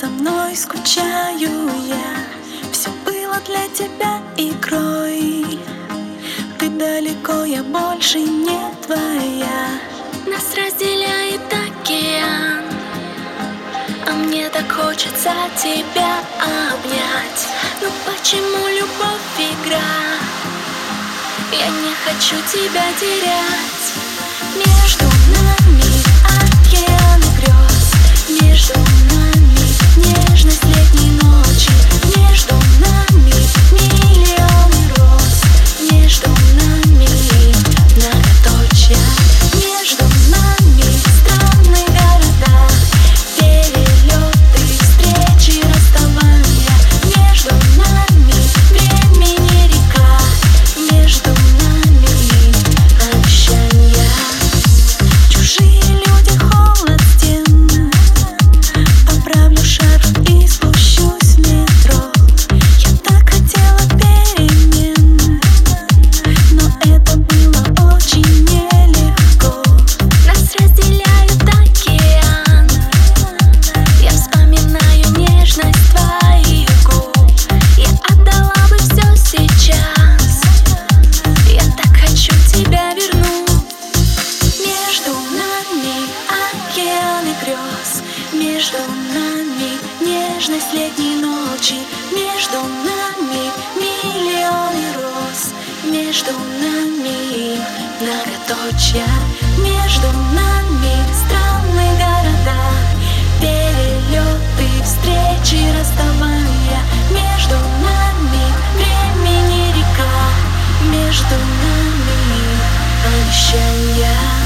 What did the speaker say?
за мной скучаю я. Все было для тебя игрой. Ты далеко, я больше не твоя. Нас разделяет океан А мне так хочется тебя обнять. Ну почему любовь игра? Я не хочу тебя терять. Между нежность летней ночи Между нами миллионы роз. Между нами многоточия Между нами странные города. Перелеты, встречи, расставания. Между нами времени река. Между нами обещания